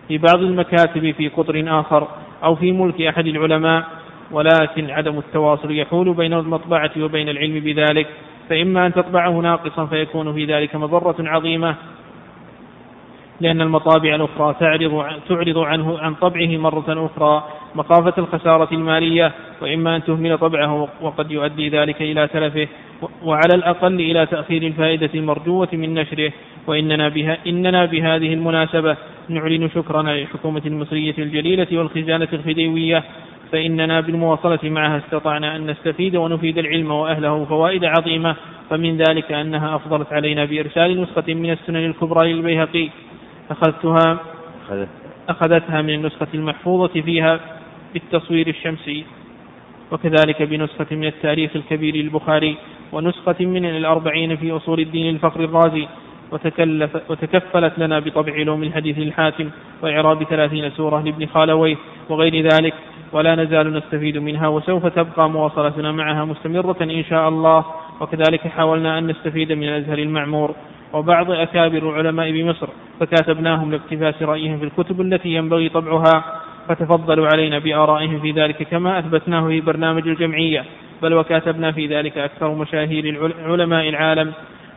في بعض المكاتب في قطر آخر أو في ملك أحد العلماء ولكن عدم التواصل يحول بين المطبعة وبين العلم بذلك فإما أن تطبعه ناقصا فيكون في ذلك مضرة عظيمة لأن المطابع الأخرى تعرض تعرض عنه عن طبعه مرة أخرى مخافة الخسارة المالية وإما أن تهمل طبعه وقد يؤدي ذلك إلى تلفه. وعلى الأقل إلى تأخير الفائدة المرجوة من نشره وإننا بها إننا بهذه المناسبة نعلن شكرنا للحكومة المصرية الجليلة والخزانة الخديوية فإننا بالمواصلة معها استطعنا أن نستفيد ونفيد العلم وأهله فوائد عظيمة فمن ذلك أنها أفضلت علينا بإرسال نسخة من السنن الكبرى للبيهقي. أخذتها أخذتها من النسخة المحفوظة فيها بالتصوير الشمسي وكذلك بنسخة من التاريخ الكبير للبخاري ونسخة من الأربعين في أصول الدين الفخر الرازي وتكلف وتكفلت لنا بطبع علوم الحديث الحاتم وإعراب ثلاثين سورة لابن خالويه وغير ذلك ولا نزال نستفيد منها وسوف تبقى مواصلتنا معها مستمرة إن شاء الله وكذلك حاولنا أن نستفيد من الأزهر المعمور وبعض أكابر العلماء بمصر فكاتبناهم لاقتباس رأيهم في الكتب التي ينبغي طبعها فتفضلوا علينا بآرائهم في ذلك كما أثبتناه في برنامج الجمعية. بل وكاتبنا في ذلك أكثر مشاهير علماء العالم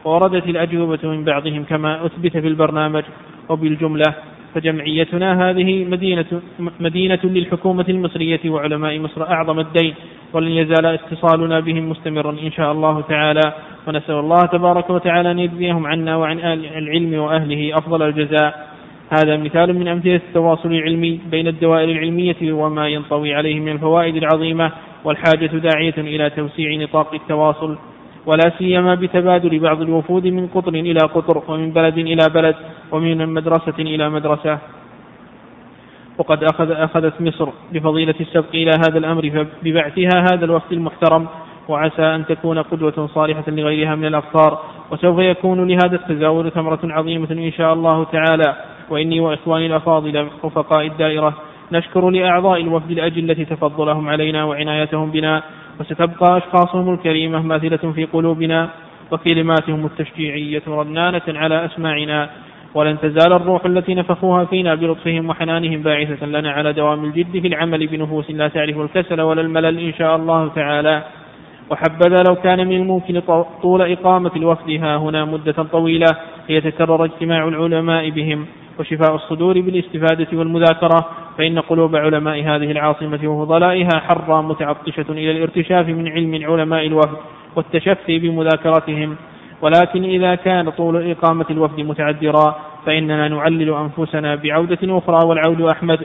ووردت الأجوبة من بعضهم كما أثبت في البرنامج. وبالجملة فجمعيتنا هذه مدينة, مدينة للحكومة المصرية وعلماء مصر أعظم الدين ولن يزال اتصالنا بهم مستمرا إن شاء الله تعالى. ونسأل الله تبارك وتعالى أن يجزيهم عنا وعن العلم وأهله أفضل الجزاء. هذا مثال من أمثلة التواصل العلمي بين الدوائر العلمية وما ينطوي عليه من الفوائد العظيمة. والحاجة داعية إلى توسيع نطاق التواصل ولا سيما بتبادل بعض الوفود من قطر إلى قطر ومن بلد إلى بلد ومن مدرسة إلى مدرسة. وقد أخذ أخذت مصر بفضيلة السبق إلى هذا الأمر ببعثها هذا الوفد المحترم وعسى أن تكون قدوة صالحة لغيرها من الأقطار وسوف يكون لهذا التزاور ثمرة عظيمة إن شاء الله تعالى. وإني وإخواني الأفاضل رفقاء الدائرة. نشكر لأعضاء الوفد الأجلة تفضلهم علينا وعنايتهم بنا وستبقى أشخاصهم الكريمة ماثلة في قلوبنا وكلماتهم التشجيعية رنانة على أسماعنا ولن تزال الروح التي نفخوها فينا بلطفهم وحنانهم باعثة لنا على دوام الجد في العمل بنفوس لا تعرف الكسل ولا الملل إن شاء الله تعالى. وحبذا لو كان من الممكن طول إقامة الوفد ها هنا مدة طويلة ليتكرر اجتماع العلماء بهم وشفاء الصدور بالاستفادة والمذاكرة فإن قلوب علماء هذه العاصمة وفضلائها حرة متعطشة إلى الارتشاف من علم علماء الوفد والتشفي بمذاكرتهم ولكن إذا كان طول إقامة الوفد متعذرا فإننا نعلل أنفسنا بعودة أخرى والعود أحمد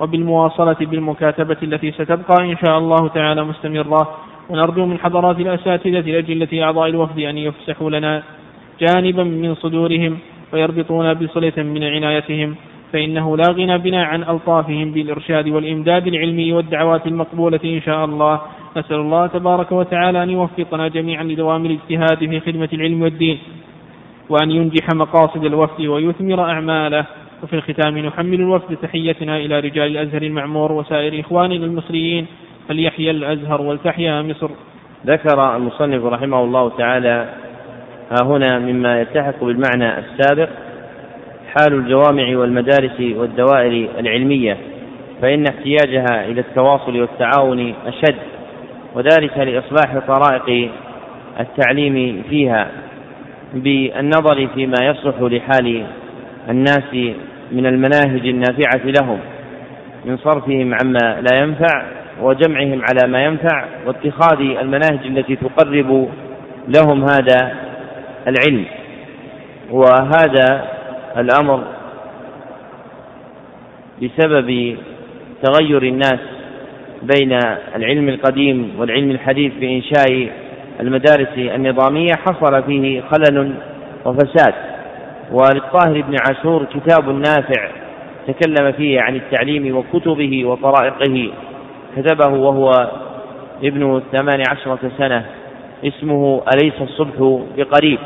وبالمواصلة بالمكاتبة التي ستبقى إن شاء الله تعالى مستمرة. ونرجو من حضرات الأساتذة الأجلة أعضاء الوفد أن يفسحوا لنا جانبا من صدورهم ويربطونا بصلة من عنايتهم. فإنه لا غنى بنا عن ألطافهم بالإرشاد والإمداد العلمي والدعوات المقبولة إن شاء الله. نسأل الله تبارك وتعالى أن يوفقنا جميعا لدوام الاجتهاد في خدمة العلم والدين وأن ينجح مقاصد الوفد ويثمر أعماله. وفي الختام نحمل الوفد تحيتنا إلى رجال الأزهر المعمور وسائر إخواننا المصريين فليحيا الأزهر ولتحيا مصر. ذكر المصنف رحمه الله تعالى ها هنا مما يلتحق بالمعنى السابق. حال الجوامع والمدارس والدوائر العلمية فإن احتياجها إلى التواصل والتعاون أشد وذلك لإصلاح طرائق التعليم فيها بالنظر فيما يصلح لحال الناس من المناهج النافعة لهم من صرفهم عما لا ينفع وجمعهم على ما ينفع واتخاذ المناهج التي تقرب لهم هذا العلم. وهذا الأمر بسبب تغير الناس بين العلم القديم والعلم الحديث بإنشاء المدارس النظامية حصل فيه خلل وفساد. وللطاهر بن عاشور كتاب نافع تكلم فيه عن التعليم وكتبه وطرائقه. كتبه وهو ابن ثمان عشرة سنة اسمه أليس الصبح بقريب.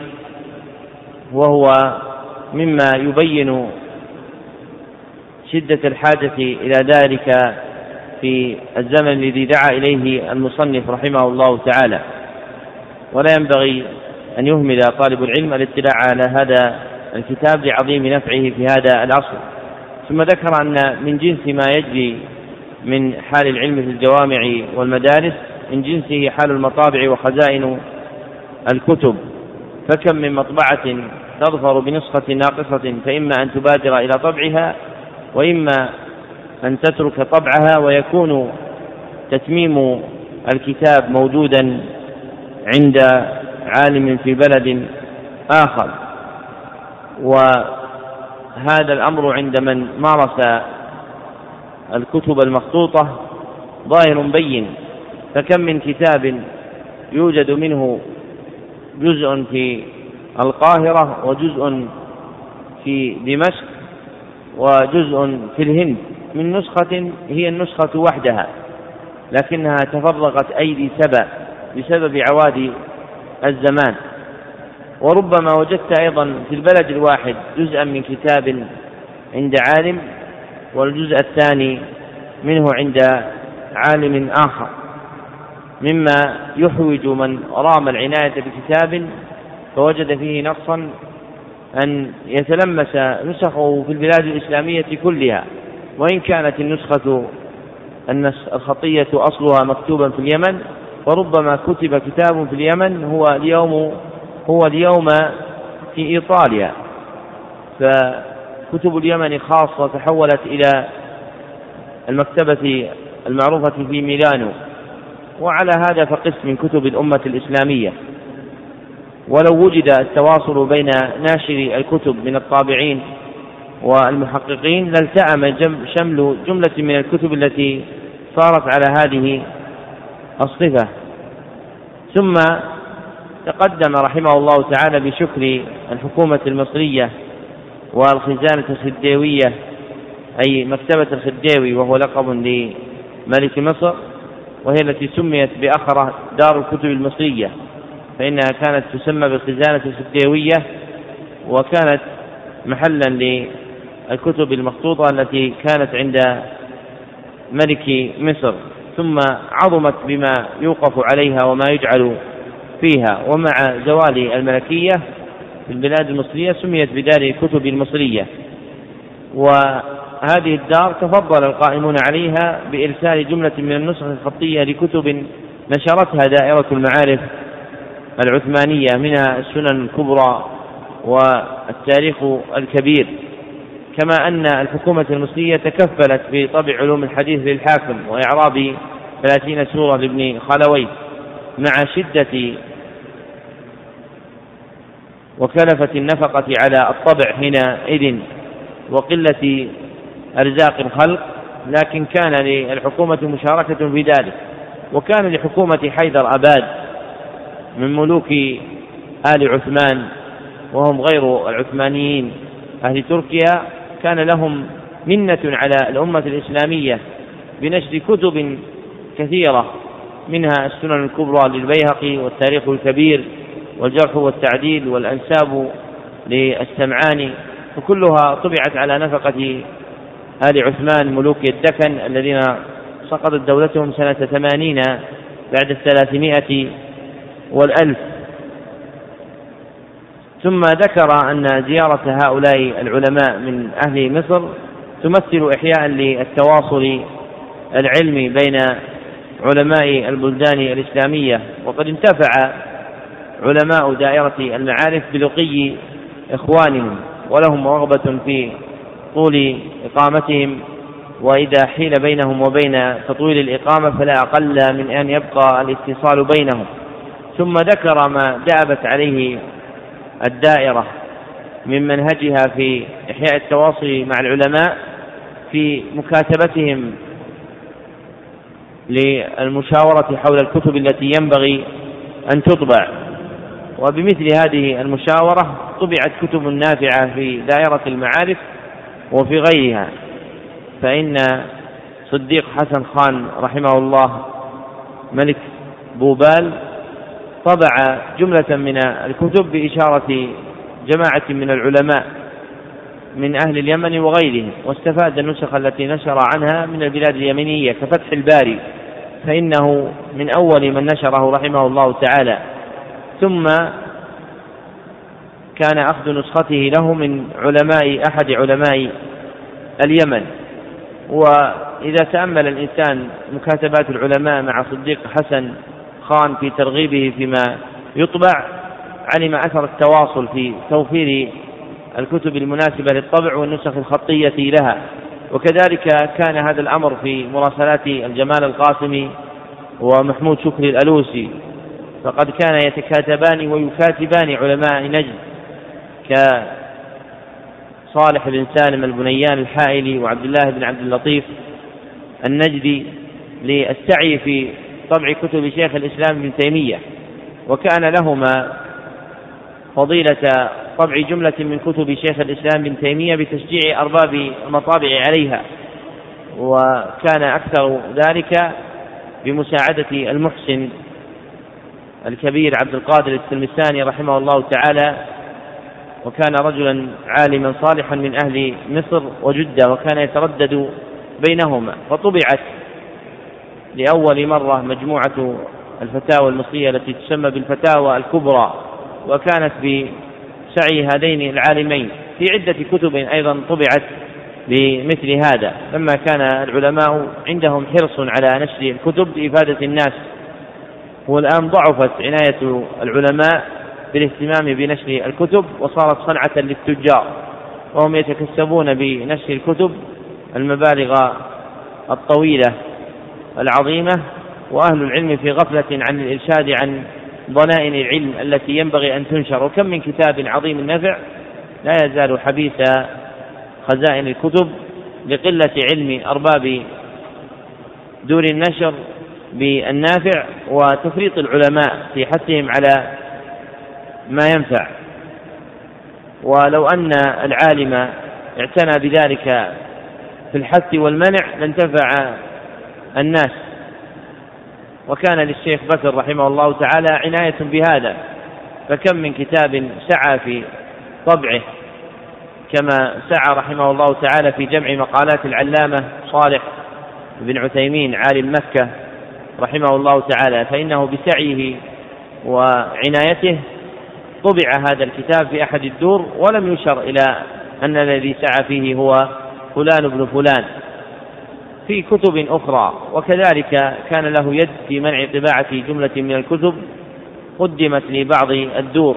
وهو مما يبين شدة الحاجة إلى ذلك في الزمن الذي دعا إليه المصنف رحمه الله تعالى. ولا ينبغي أن يهمل طالب العلم الإطلاع على هذا الكتاب لعظيم نفعه في هذا العصر. ثم ذكر أن من جنس ما يجري من حال العلم في الجوامع والمدارس من جنسه حال المطابع وخزائن الكتب. فكم من مطبعة تظفر بنسخة ناقصة فإما أن تبادر إلى طبعها وإما أن تترك طبعها ويكون تتميم الكتاب موجودا عند عالم في بلد آخر. وهذا الأمر عند من مارس الكتب المخطوطة ظاهر بين. فكم من كتاب يوجد منه جزء في القاهرة وجزء في دمشق وجزء في الهند. من نسخة هي النسخة وحدها لكنها تفرغت أيدي سبع بسبب عوادي الزمان. وربما وجدت أيضا في البلد الواحد جزءا من كتاب عند عالم والجزء الثاني منه عند عالم آخر. مما يحوج من رام العناية بكتاب فوجد فيه نقصا أن يتلمس نسخه في البلاد الإسلامية كلها وإن كانت النسخة الخطية أصلها مكتوبا في اليمن وربما كتب كتاب في اليمن هو اليوم هو اليوم في إيطاليا. فكتب اليمن خاصة تحولت إلى المكتبة المعروفة في ميلانو وعلى هذا فقس من كتب الأمة الإسلامية. ولو وجد التواصل بين ناشري الكتب من الطابعين والمحققين لالتأم شمل جملة من الكتب التي صارت على هذه الصفة. ثم تقدم رحمه الله تعالى بشكر الحكومة المصرية والخزانة الخديوية أي مكتبة الخديوي وهو لقب لملك مصر وهي التي سميت بأخرة دار الكتب المصرية. فإنها كانت تسمى بالخزانة الخديوية وكانت محلا للكتب المخطوطة التي كانت عند ملك مصر ثم عظمت بما يوقف عليها وما يجعل فيها. ومع زوال الملكية في البلاد المصرية سميت بدار الكتب المصرية. وهذه الدار تفضل القائمون عليها بإرسال جملة من النسخ الخطية لكتب نشرتها دائرة المعارف العثمانية منها السنن الكبرى والتاريخ الكبير كما أن الحكومة المصرية تكفلت بطبع علوم الحديث للحاكم وإعراب ثلاثين سورة لابن خلوي مع شدة وكلفة النفقة على الطبع حينئذ وقلة أرزاق الخلق لكن كان للحكومة مشاركة في ذلك وكان لحكومة حيدر أباد من ملوك آل عثمان وهم غير العثمانيين. أهل تركيا كان لهم منة على الأمة الإسلامية بنشر كتب كثيرة منها السنن الكبرى للبيهقي والتاريخ الكبير والجرح والتعديل والأنساب للسمعاني وكلها طبعت على نفقة آل عثمان ملوك الدكن الذين سقطت دولتهم سنة ثمانين بعد الثلاثمائة والألف. ثم ذكر أن زيارة هؤلاء العلماء من أهل مصر تمثل إحياء للتواصل العلمي بين علماء البلدان الإسلامية وقد انتفع علماء دائرة المعارف بلقي إخوانهم ولهم رغبة في طول إقامتهم وإذا حيل بينهم وبين تطويل الإقامة فلا أقل من أن يبقى الاتصال بينهم. ثم ذكر ما دأبت عليه الدائرة من منهجها في إحياء التواصل مع العلماء في مكاتبتهم للمشاورة حول الكتب التي ينبغي أن تطبع. وبمثل هذه المشاورة طبعت كتب نافعة في دائرة المعارف وفي غيرها. فإن صديق حسن خان رحمه الله ملك بوبال طبع جملة من الكتب بإشارة جماعة من العلماء من أهل اليمن وغيرهم واستفاد النسخ التي نشر عنها من البلاد اليمنية كفتح الباري فإنه من أول من نشره رحمه الله تعالى. ثم كان أخذ نسخته له من علماء أحد علماء اليمن. وإذا تأمل الإنسان مكاتبات العلماء مع صديق حسن خان في ترغيبه فيما يطبع علم أثر التواصل في توفير الكتب المناسبة للطبع والنسخ الخطية لها. وكذلك كان هذا الأمر في مراسلات الجمال القاسمي ومحمود شكري الألوسي. فقد كان يتكاتبان ويكاتبان علماء نجد كصالح بن سالم البنيان الحائلي وعبد الله بن عبد اللطيف النجدي للسعي في طبع كتب شيخ الإسلام ابن تيمية وكان لهما فضيلة طبع جملة من كتب شيخ الإسلام ابن تيمية بتشجيع أرباب المطابع عليها وكان أكثر ذلك بمساعدة المحسن الكبير عبد القادر التلمساني رحمه الله تعالى وكان رجلا عالما صالحا من أهل مصر وجدة وكان يتردد بينهما فطبعت لأول مرة مجموعة الفتاوى المصرية التي تسمى بالفتاوى الكبرى وكانت بسعي هذين العالمين في عدة كتب أيضا طبعت بمثل هذا. لما كان العلماء عندهم حرص على نشر الكتب لإفادة الناس والآن ضعفت عناية العلماء بالاهتمام بنشر الكتب وصارت صنعة للتجار وهم يتكسبون بنشر الكتب المبالغ الطويلة. العظيمة وأهل العلم في غفلة عن الإرشاد عن ضنائن العلم التي ينبغي أن تنشر. وكم من كتاب عظيم النفع لا يزال حبيس خزائن الكتب لقلة علم أرباب دور النشر بالنافع وتفريط العلماء في حثهم على ما ينفع. ولو أن العالم اعتنى بذلك في الحث والمنع لانتفع الناس. وكان للشيخ بكر رحمه الله تعالى عناية بهذا فكم من كتاب سعى في طبعه كما سعى رحمه الله تعالى في جمع مقالات العلامة صالح بن عثيمين عالم مكة رحمه الله تعالى فإنه بسعيه وعنايته طبع هذا الكتاب في أحد الدور ولم يشر إلى أن الذي سعى فيه هو فلان بن فلان. في كتب أخرى. وكذلك كان له يد في منع طباعة جملة من الكتب قدمت لبعض الدور.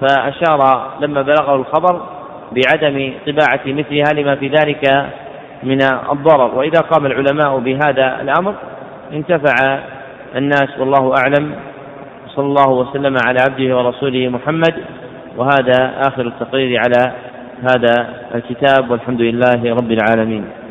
فأشار لما بلغه الخبر بعدم طباعة مثلها لما في ذلك من الضرر. وإذا قام العلماء بهذا الأمر انتفع الناس والله أعلم. صلى الله وسلم على عبده ورسوله محمد. وهذا آخر التقرير على هذا الكتاب. والحمد لله رب العالمين.